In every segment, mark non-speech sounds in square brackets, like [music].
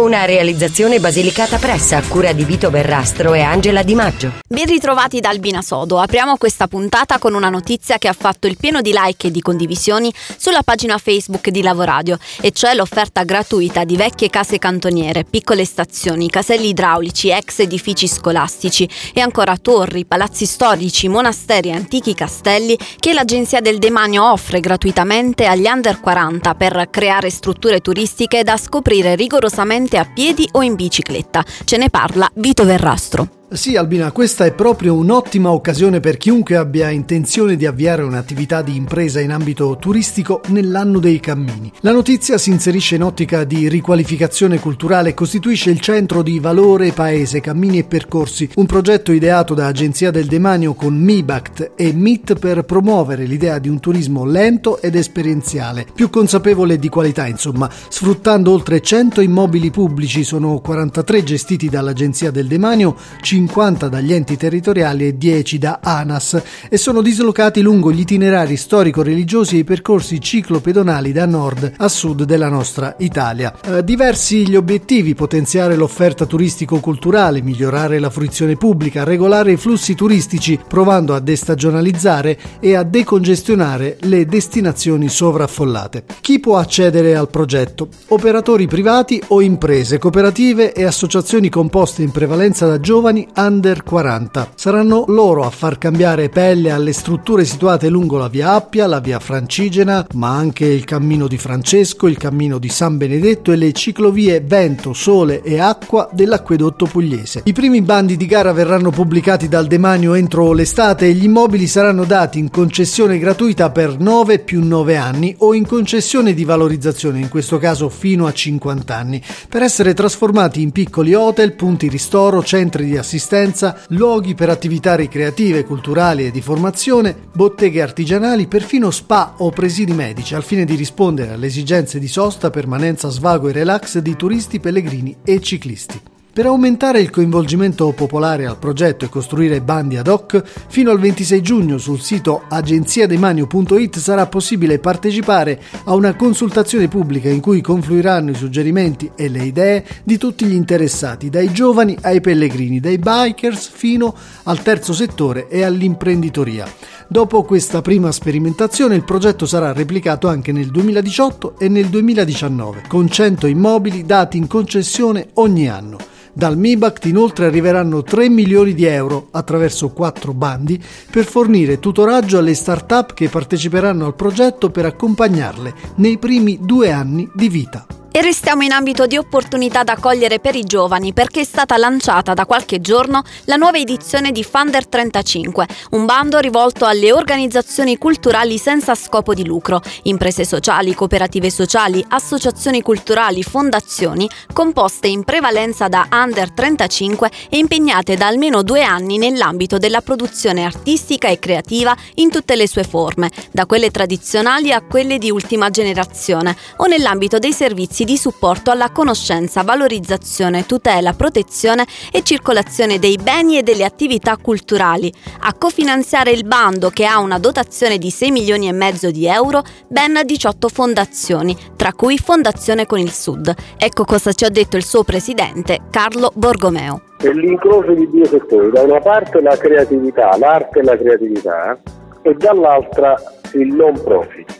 Una realizzazione Basilicata Pressa a cura di Vito Verrastro e Angela Di Maggio. Ben ritrovati da Albina Sodo. Apriamo questa puntata con una notizia che ha fatto il pieno di like e di condivisioni sulla pagina Facebook di Lavoradio, e cioè l'offerta gratuita di vecchie case cantoniere, piccole stazioni, caselli idraulici, ex edifici scolastici e ancora torri, palazzi storici, monasteri e antichi castelli che l'Agenzia del Demanio offre gratuitamente agli under 40 per creare strutture turistiche da scoprire rigorosamente a piedi o in bicicletta. Ce ne parla Vito Verrastro. Sì, Albina, questa è proprio un'ottima occasione per chiunque abbia intenzione di avviare un'attività di impresa in ambito turistico nell'anno dei cammini. La notizia si inserisce in ottica di riqualificazione culturale e costituisce il centro di Valore Paese Cammini e Percorsi, un progetto ideato da Agenzia del Demanio con MIBACT e MIT per promuovere l'idea di un turismo lento ed esperienziale, più consapevole di qualità, insomma, sfruttando oltre 100 immobili pubblici, sono 43 gestiti dall'Agenzia del Demanio, 50 dagli enti territoriali e 10 da ANAS e sono dislocati lungo gli itinerari storico-religiosi e i percorsi ciclopedonali da nord a sud della nostra Italia. Eh, diversi gli obiettivi, potenziare l'offerta turistico-culturale, migliorare la fruizione pubblica, regolare i flussi turistici, provando a destagionalizzare e a decongestionare le destinazioni sovraffollate. Chi può accedere al progetto? Operatori privati o imprese, cooperative e associazioni composte in prevalenza da giovani under 40. Saranno loro a far cambiare pelle alle strutture situate lungo la via Appia, la via Francigena, ma anche il cammino di Francesco, il cammino di San Benedetto e le ciclovie Vento, Sole e Acqua dell'acquedotto pugliese. I primi bandi di gara verranno pubblicati dal demanio entro l'estate e gli immobili saranno dati in concessione gratuita per 9 più 9 anni o in concessione di valorizzazione, in questo caso fino a 50 anni, per essere trasformati in piccoli hotel, punti ristoro, centri di assistenza assistenza, luoghi per attività ricreative, culturali e di formazione, botteghe artigianali, perfino spa o presidi medici al fine di rispondere alle esigenze di sosta, permanenza, svago e relax di turisti, pellegrini e ciclisti. Per aumentare il coinvolgimento popolare al progetto e costruire bandi ad hoc, fino al 26 giugno sul sito agenziademanio.it sarà possibile partecipare a una consultazione pubblica in cui confluiranno i suggerimenti e le idee di tutti gli interessati, dai giovani ai pellegrini, dai bikers fino al terzo settore e all'imprenditoria. Dopo questa prima sperimentazione il progetto sarà replicato anche nel 2018 e nel 2019, con 100 immobili dati in concessione ogni anno. Dal MIBACT inoltre arriveranno 3 milioni di euro attraverso quattro bandi per fornire tutoraggio alle start-up che parteciperanno al progetto per accompagnarle nei primi due anni di vita. Restiamo in ambito di opportunità da cogliere per i giovani perché è stata lanciata da qualche giorno la nuova edizione di Funder 35, un bando rivolto alle organizzazioni culturali senza scopo di lucro, imprese sociali, cooperative sociali, associazioni culturali, fondazioni, composte in prevalenza da under 35 e impegnate da almeno due anni nell'ambito della produzione artistica e creativa in tutte le sue forme, da quelle tradizionali a quelle di ultima generazione, o nell'ambito dei servizi servizi di supporto alla conoscenza, valorizzazione, tutela, protezione e circolazione dei beni e delle attività culturali. A cofinanziare il bando, che ha una dotazione di 6 milioni e mezzo di euro, ben 18 fondazioni, tra cui Fondazione con il Sud. Ecco cosa ci ha detto il suo presidente, Carlo Borgomeo. È l'incrocio di due settori, da una parte la creatività, l'arte e la creatività, e dall'altra il non profit.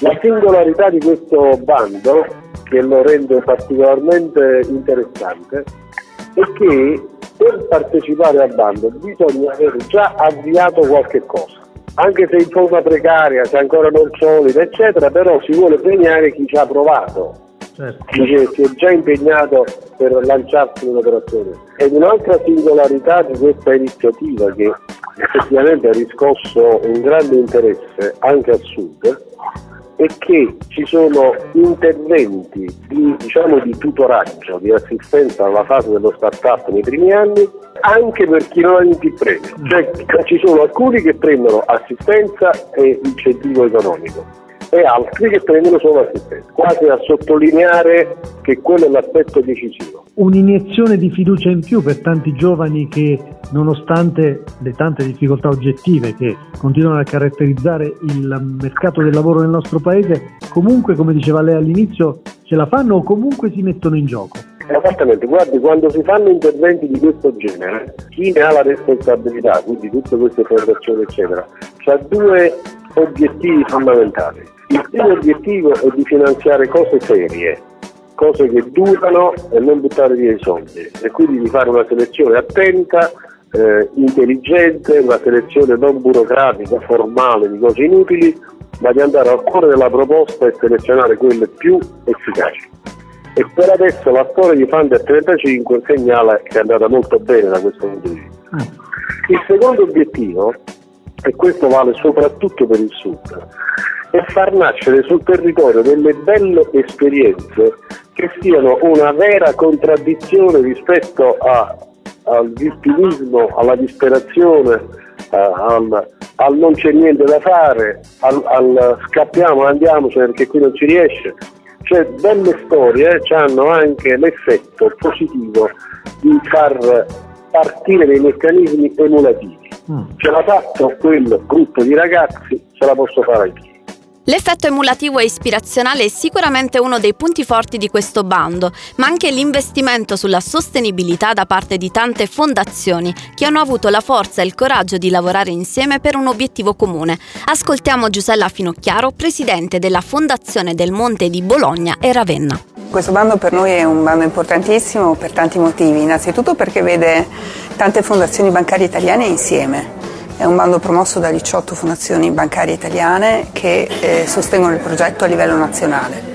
La singolarità di questo bando, che lo rende particolarmente interessante, è che per partecipare al bando bisogna aver già avviato qualche cosa. Anche se in forma precaria, se ancora non solida, eccetera, però si vuole premiare chi ci ha provato, certo. chi si è già impegnato per lanciarsi in un'operazione. Ed un'altra singolarità di questa iniziativa che effettivamente ha riscosso un grande interesse anche al sud è che ci sono interventi di, diciamo, di tutoraggio, di assistenza alla fase dello start-up nei primi anni, anche per chi non ha l'intrapresa. Cioè ci sono alcuni che prendono assistenza e incentivo economico e altri che prendono solo assistenza, quasi a sottolineare che quello è l'aspetto decisivo. Un'iniezione di fiducia in più per tanti giovani che, nonostante le tante difficoltà oggettive che continuano a caratterizzare il mercato del lavoro nel nostro paese, comunque, come diceva lei all'inizio, ce la fanno o comunque si mettono in gioco. Esattamente, guardi, quando si fanno interventi di questo genere, chi ne ha la responsabilità, quindi tutte queste fondazioni eccetera, ha due obiettivi fondamentali. Il primo obiettivo è di finanziare cose serie, cose che durano e non buttare via i soldi e quindi di fare una selezione attenta, eh, intelligente, una selezione non burocratica, formale di cose inutili, ma di andare al cuore della proposta e selezionare quelle più efficaci. E per adesso la storia di Funder 35 segnala che è andata molto bene da questo punto di vista. Ah. Il secondo obiettivo, e questo vale soprattutto per il sud, e far nascere sul territorio delle belle esperienze che siano una vera contraddizione rispetto a, al vittimismo, alla disperazione, uh, al, al, non c'è niente da fare, al, al scappiamo, andiamocene perché qui non ci riesce. Cioè belle storie eh, hanno anche l'effetto positivo di far partire dei meccanismi emulativi. Mm. Ce l'ha fatto quel gruppo di ragazzi, ce la posso fare anch'io. L'effetto emulativo e ispirazionale è sicuramente uno dei punti forti di questo bando, ma anche l'investimento sulla sostenibilità da parte di tante fondazioni che hanno avuto la forza e il coraggio di lavorare insieme per un obiettivo comune. Ascoltiamo Giusella Finocchiaro, presidente della Fondazione del Monte di Bologna e Ravenna. Questo bando per noi è un bando importantissimo per tanti motivi, innanzitutto perché vede tante fondazioni bancarie italiane insieme è un bando promosso da 18 fondazioni bancarie italiane che eh, sostengono il progetto a livello nazionale.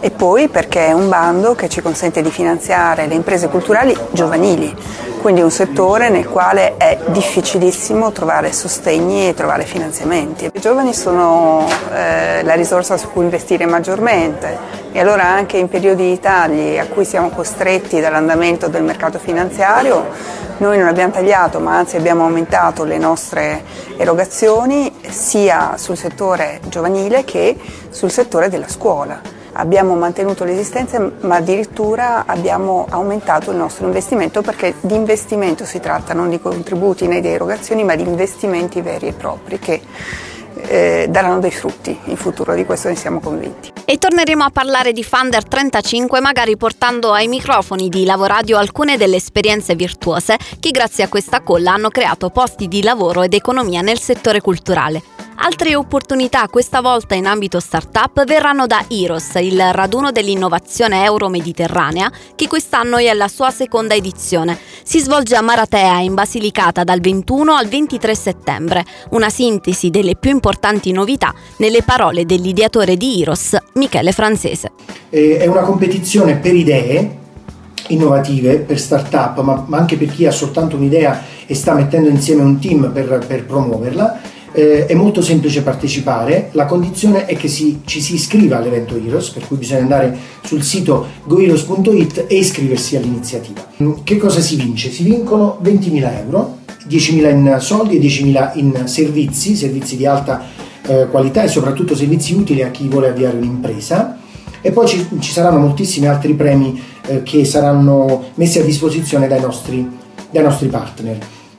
E poi perché è un bando che ci consente di finanziare le imprese culturali giovanili, quindi un settore nel quale è difficilissimo trovare sostegni e trovare finanziamenti. I giovani sono eh, la risorsa su cui investire maggiormente e allora anche in periodi di tagli a cui siamo costretti dall'andamento del mercato finanziario noi non abbiamo tagliato ma anzi abbiamo aumentato le nostre erogazioni sia sul settore giovanile che sul settore della scuola. Abbiamo mantenuto l'esistenza ma addirittura abbiamo aumentato il nostro investimento perché di investimento si tratta, non di contributi né di erogazioni ma di investimenti veri e propri che eh, daranno dei frutti in futuro, di questo ne siamo convinti. E torneremo a parlare di Funder 35, magari portando ai microfoni di Lavoradio alcune delle esperienze virtuose che grazie a questa colla hanno creato posti di lavoro ed economia nel settore culturale. Altre opportunità, questa volta in ambito startup, verranno da IROS, il raduno dell'innovazione euro-mediterranea, che quest'anno è alla sua seconda edizione. Si svolge a Maratea, in Basilicata, dal 21 al 23 settembre. Una sintesi delle più importanti novità nelle parole dell'ideatore di IROS, Michele Francese. È una competizione per idee innovative per start-up, ma, ma anche per chi ha soltanto un'idea e sta mettendo insieme un team per, per promuoverla eh, è molto semplice partecipare, la condizione è che si, ci si iscriva all'evento Heroes, per cui bisogna andare sul sito goheroes.it e iscriversi all'iniziativa. Che cosa si vince? Si vincono 20.000 euro, 10.000 in soldi e 10.000 in servizi, servizi di alta eh, qualità e soprattutto servizi utili a chi vuole avviare un'impresa. E poi ci, ci saranno moltissimi altri premi eh, che saranno messi a disposizione dai nostri, dai nostri partner.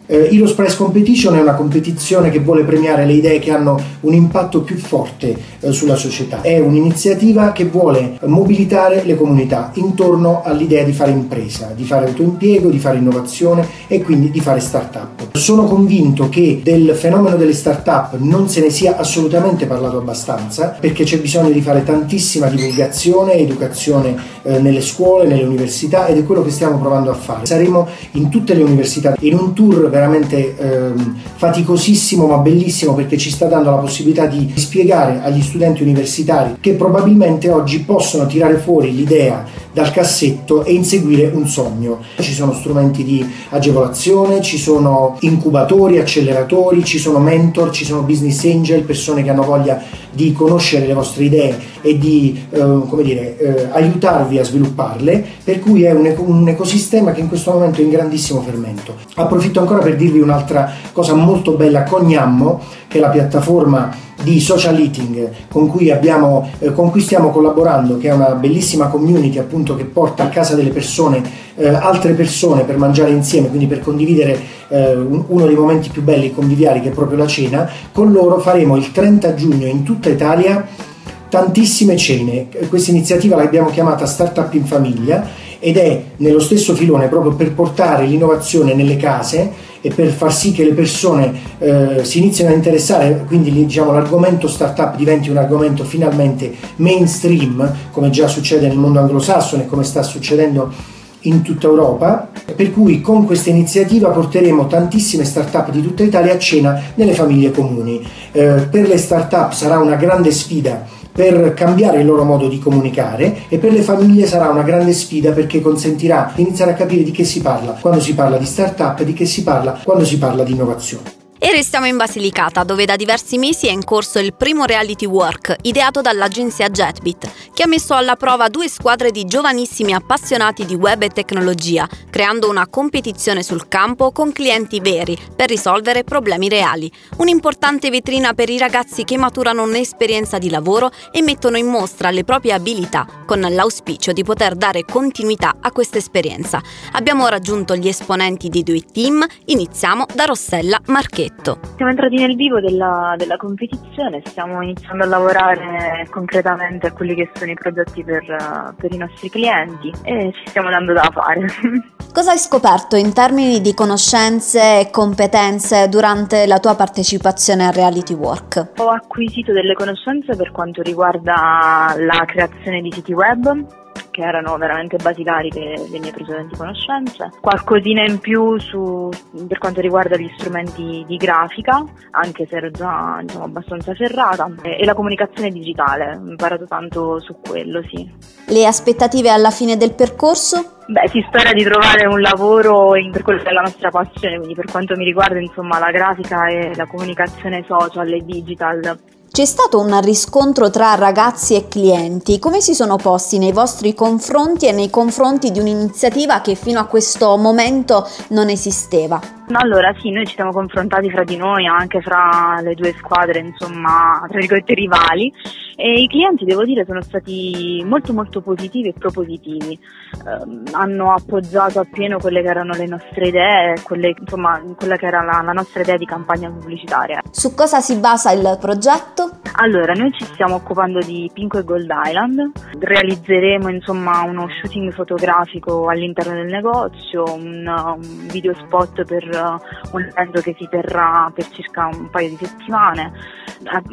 Eh, Heroes Prize Competition è una competizione che vuole premiare le idee che hanno un impatto più forte eh, sulla società. È un'iniziativa che vuole mobilitare le comunità intorno all'idea di fare impresa, di fare autoimpiego, di fare innovazione e quindi di fare start-up. Sono convinto che del fenomeno delle start-up non se ne sia assolutamente parlato abbastanza perché c'è bisogno di fare tantissima divulgazione, educazione eh, nelle scuole, nelle università ed è quello che stiamo provando a fare. Saremo in tutte le università in un tour veramente ehm, faticosissimo ma bellissimo perché ci sta dando la possibilità di spiegare agli studenti universitari che probabilmente oggi possono tirare fuori l'idea dal cassetto e inseguire un sogno. Ci sono strumenti di agevolazione, ci sono incubatori, acceleratori, ci sono mentor, ci sono business angel, persone che hanno voglia di conoscere le vostre idee e di eh, dire, eh, aiutarvi a svilupparle, per cui è un, un, ecosistema che in questo momento è in grandissimo fermento. Approfitto ancora per dirvi un'altra cosa molto bella, Cognammo, che è la piattaforma di social eating con cui, abbiamo, eh, con cui stiamo collaborando, che è una bellissima community appunto che porta a casa delle persone, eh, altre persone per mangiare insieme, quindi per condividere eh, uno dei momenti più belli conviviali che è proprio la cena, con loro faremo il 30 giugno in tutta Italia tantissime cene. Questa iniziativa l'abbiamo chiamata Startup in Famiglia ed è nello stesso filone proprio per portare l'innovazione nelle case e per far sì che le persone eh, si iniziano a interessare, quindi diciamo, l'argomento startup diventi un argomento finalmente mainstream, come già succede nel mondo anglosassone, come sta succedendo in tutta Europa, per cui con questa iniziativa porteremo tantissime start-up di tutta Italia a cena nelle famiglie comuni. Eh, per le start-up sarà una grande sfida per cambiare il loro modo di comunicare e per le famiglie sarà una grande sfida perché consentirà di iniziare a capire di che si parla quando si parla di start-up e di che si parla quando si parla di innovazione. E restiamo in Basilicata, dove da diversi mesi è in corso il primo reality work, ideato dall'agenzia Jetbit, che ha messo alla prova due squadre di giovanissimi appassionati di web e tecnologia, creando una competizione sul campo con clienti veri per risolvere problemi reali. Un'importante vetrina per i ragazzi che maturano un'esperienza di lavoro e mettono in mostra le proprie abilità, con l'auspicio di poter dare continuità a questa esperienza. Abbiamo raggiunto gli esponenti di due team, iniziamo da Rossella Marchetti progetto. Siamo entrati nel vivo della, della, competizione, stiamo iniziando a lavorare concretamente a quelli che sono i progetti per, per i nostri clienti e ci stiamo dando da fare. [laughs] Cosa hai scoperto in termini di conoscenze e competenze durante la tua partecipazione al reality work? Ho acquisito delle conoscenze per quanto riguarda la creazione di siti web, che erano veramente basilari le, le mie precedenti conoscenze, qualcosina in più su, per quanto riguarda gli strumenti di grafica, anche se ero già diciamo, abbastanza ferrata, e, e la comunicazione digitale, ho imparato tanto su quello, sì. Le aspettative alla fine del percorso? Beh, si spera di trovare un lavoro in, per quello che è la nostra passione, quindi per quanto mi riguarda, insomma, la grafica e la comunicazione social e digital c'è stato un riscontro tra ragazzi e clienti, come si sono posti nei vostri confronti e nei confronti di un'iniziativa che fino a questo momento non esisteva? Allora sì, noi ci siamo confrontati fra di noi, anche fra le due squadre, insomma, tra virgolette rivali e i clienti, devo dire, sono stati molto molto positivi e propositivi. Eh, hanno appoggiato appieno quelle che erano le nostre idee, quelle, insomma, quella che era la, la nostra idea di campagna pubblicitaria. Su cosa si basa il progetto? Allora, noi ci stiamo occupando di Pinco e Gold Island, realizzeremo insomma uno shooting fotografico all'interno del negozio, un, un video spot per uh, un evento che si terrà per circa un paio di settimane.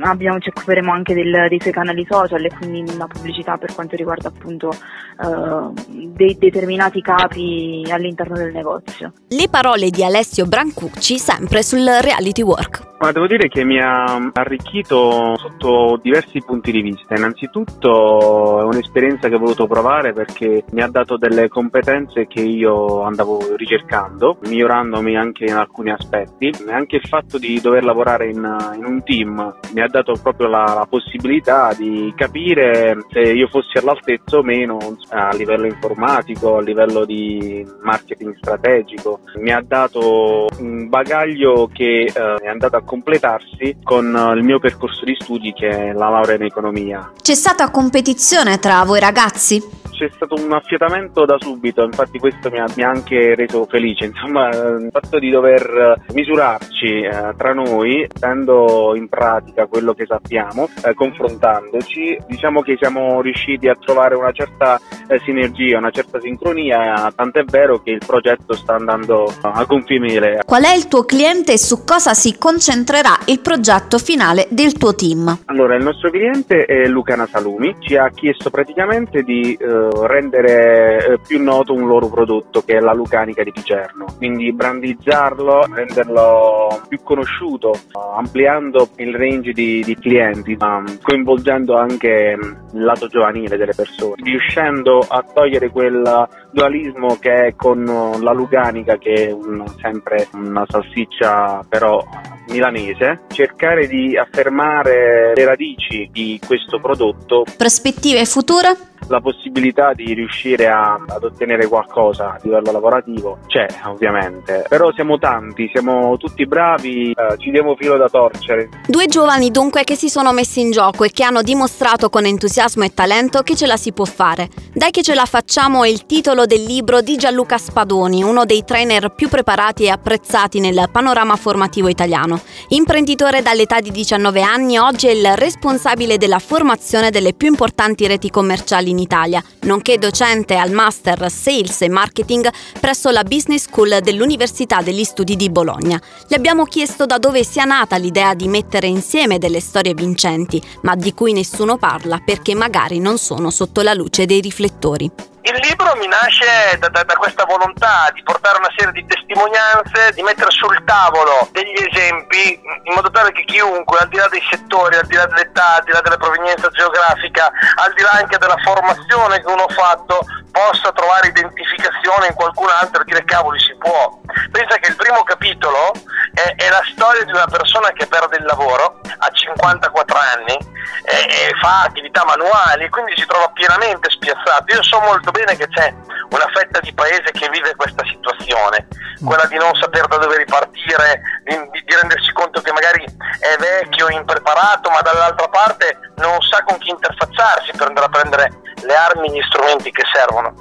Abbiamo, ci occuperemo anche del, dei suoi canali social e quindi la pubblicità per quanto riguarda appunto uh, dei determinati capi all'interno del negozio. Le parole di Alessio Brancucci sempre sul reality work. Ma devo dire che mi ha arricchito sotto diversi punti di vista. Innanzitutto è un'esperienza che ho voluto provare perché mi ha dato delle competenze che io andavo ricercando, migliorandomi anche in alcuni aspetti. Anche il fatto di dover lavorare in, in un team mi ha dato proprio la, la, possibilità di capire se io fossi all'altezza o meno a livello informatico, a livello di marketing strategico. Mi ha dato un bagaglio che eh, è andato a completarsi con eh, il mio percorso di studi che è la laurea in economia. C'è stata competizione tra voi ragazzi? C'è stato un affiatamento da subito, infatti questo mi ha, mi ha anche reso felice, insomma il fatto di dover misurarci eh, tra noi, mettendo in pratica quello che sappiamo, eh, confrontandoci, diciamo che siamo riusciti a trovare una certa eh, sinergia, una certa sincronia, tant'è vero che il progetto sta andando a gonfie Qual è il tuo cliente e su cosa si concentrerà il progetto finale del tuo team? Allora, il nostro cliente è Lucana Salumi, ci ha chiesto praticamente di eh, rendere eh, più noto un loro prodotto che è la Lucanica di Picerno, quindi brandizzarlo, renderlo più conosciuto, ampliando il range di, di clienti, coinvolgendo anche mm, il lato giovanile delle persone, riuscendo a togliere quel dualismo che è con la Lucanica che è un, sempre una salsiccia però milanese, cercare di affermare le radici di questo prodotto. Prospettive future? La possibilità di riuscire a, ad ottenere qualcosa a livello lavorativo c'è ovviamente, però siamo tanti, siamo tutti bravi, eh, ci diamo filo da torcere. Due giovani dunque che si sono messi in gioco e che hanno dimostrato con entusiasmo e talento che ce la si può fare. Dai che ce la facciamo è il titolo del libro di Gianluca Spadoni, uno dei trainer più preparati e apprezzati nel panorama formativo italiano. Imprenditore dall'età di 19 anni, oggi è il responsabile della formazione delle più importanti reti commerciali in Italia, nonché docente al Master Sales e Marketing presso la Business School dell'Università degli Studi di Bologna. Gli abbiamo chiesto da dove sia nata l'idea di mettere insieme delle storie vincenti, ma di cui nessuno parla perché magari non sono sotto la luce dei riflettori. Il libro mi nasce da, da, da, questa volontà di portare una serie di testimonianze, di mettere sul tavolo degli esempi in modo tale che chiunque, al di là dei settori, al di là dell'età, al di là della provenienza geografica, al di là anche della formazione che uno ha fatto, possa trovare identificazione in qualcun altro e dire cavoli si può. Pensa che il primo capitolo è, è la storia di una persona che perde il lavoro a 54 anni e, e fa attività manuali e quindi si trova pienamente spiazzato. Io so molto bene che c'è una fetta di paese che vive questa situazione, quella di non saper da dove ripartire, di, di rendersi conto che magari è vecchio, impreparato, ma dall'altra parte non sa con chi interfacciarsi per andare a prendere le armi e gli strumenti che servono.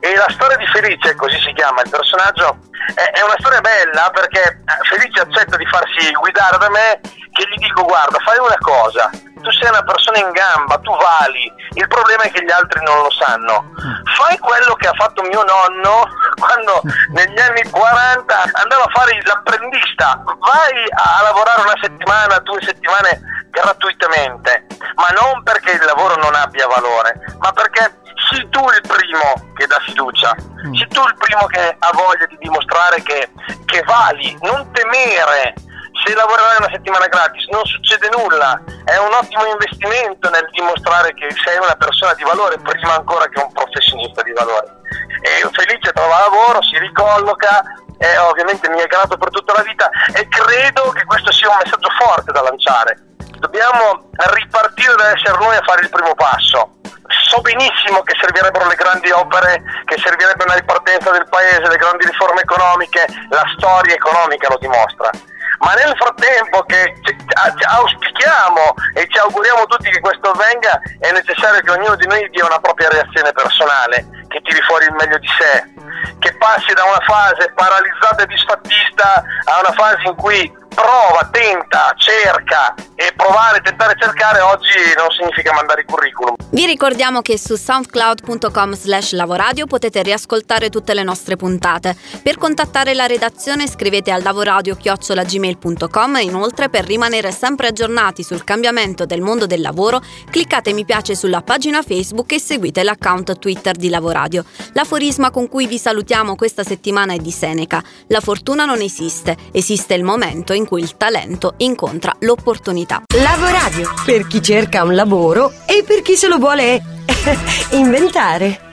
E la storia di Felice, così si chiama il personaggio, è, una storia bella perché Felice accetta di farsi guidare da me che gli dico guarda fai una cosa, tu sei una persona in gamba, tu vali, il problema è che gli altri non lo sanno. Fai quello che ha fatto mio nonno quando negli anni 40 andava a fare l'apprendista, vai a lavorare una settimana, due settimane gratuitamente, ma non perché il lavoro non abbia valore, ma perché sei tu il primo che dà fiducia, sei tu il primo che ha voglia di dimostrare che, che vali, non temere se lavorerai una settimana gratis non succede nulla, è un ottimo investimento nel dimostrare che sei una persona di valore prima ancora che un professionista di valore. E felice trova lavoro, si ricolloca, e ovviamente mi è grato per tutta la vita e credo che questo sia un messaggio forte da lanciare. Dobbiamo ripartire da essere noi a fare il primo passo. So benissimo che servirebbero le grandi opere, che servirebbe una ripartenza del paese, le grandi riforme economiche, la storia economica lo dimostra ma nel frattempo che auspichiamo e ci auguriamo tutti che questo avvenga è necessario che ognuno di noi dia una propria reazione personale, che tiri fuori il meglio di sé, che passi da una fase paralizzata e disfattista a una fase in cui prova, tenta, cerca e provare, tentare, cercare oggi non significa mandare i curriculum. Vi ricordiamo che su soundcloud.com slash lavoradio potete riascoltare tutte le nostre puntate. Per contattare la redazione scrivete al lavoradio-gmail.com e inoltre per rimanere sempre aggiornati sul cambiamento del mondo del lavoro cliccate mi piace sulla pagina Facebook e seguite l'account Twitter di Lavoradio. L'aforisma con cui vi salutiamo questa settimana è di Seneca. La fortuna non esiste, esiste il momento in cui il talento incontra l'opportunità. Lavoradio, per chi cerca un lavoro e per chi se lo vuole [laughs] inventare.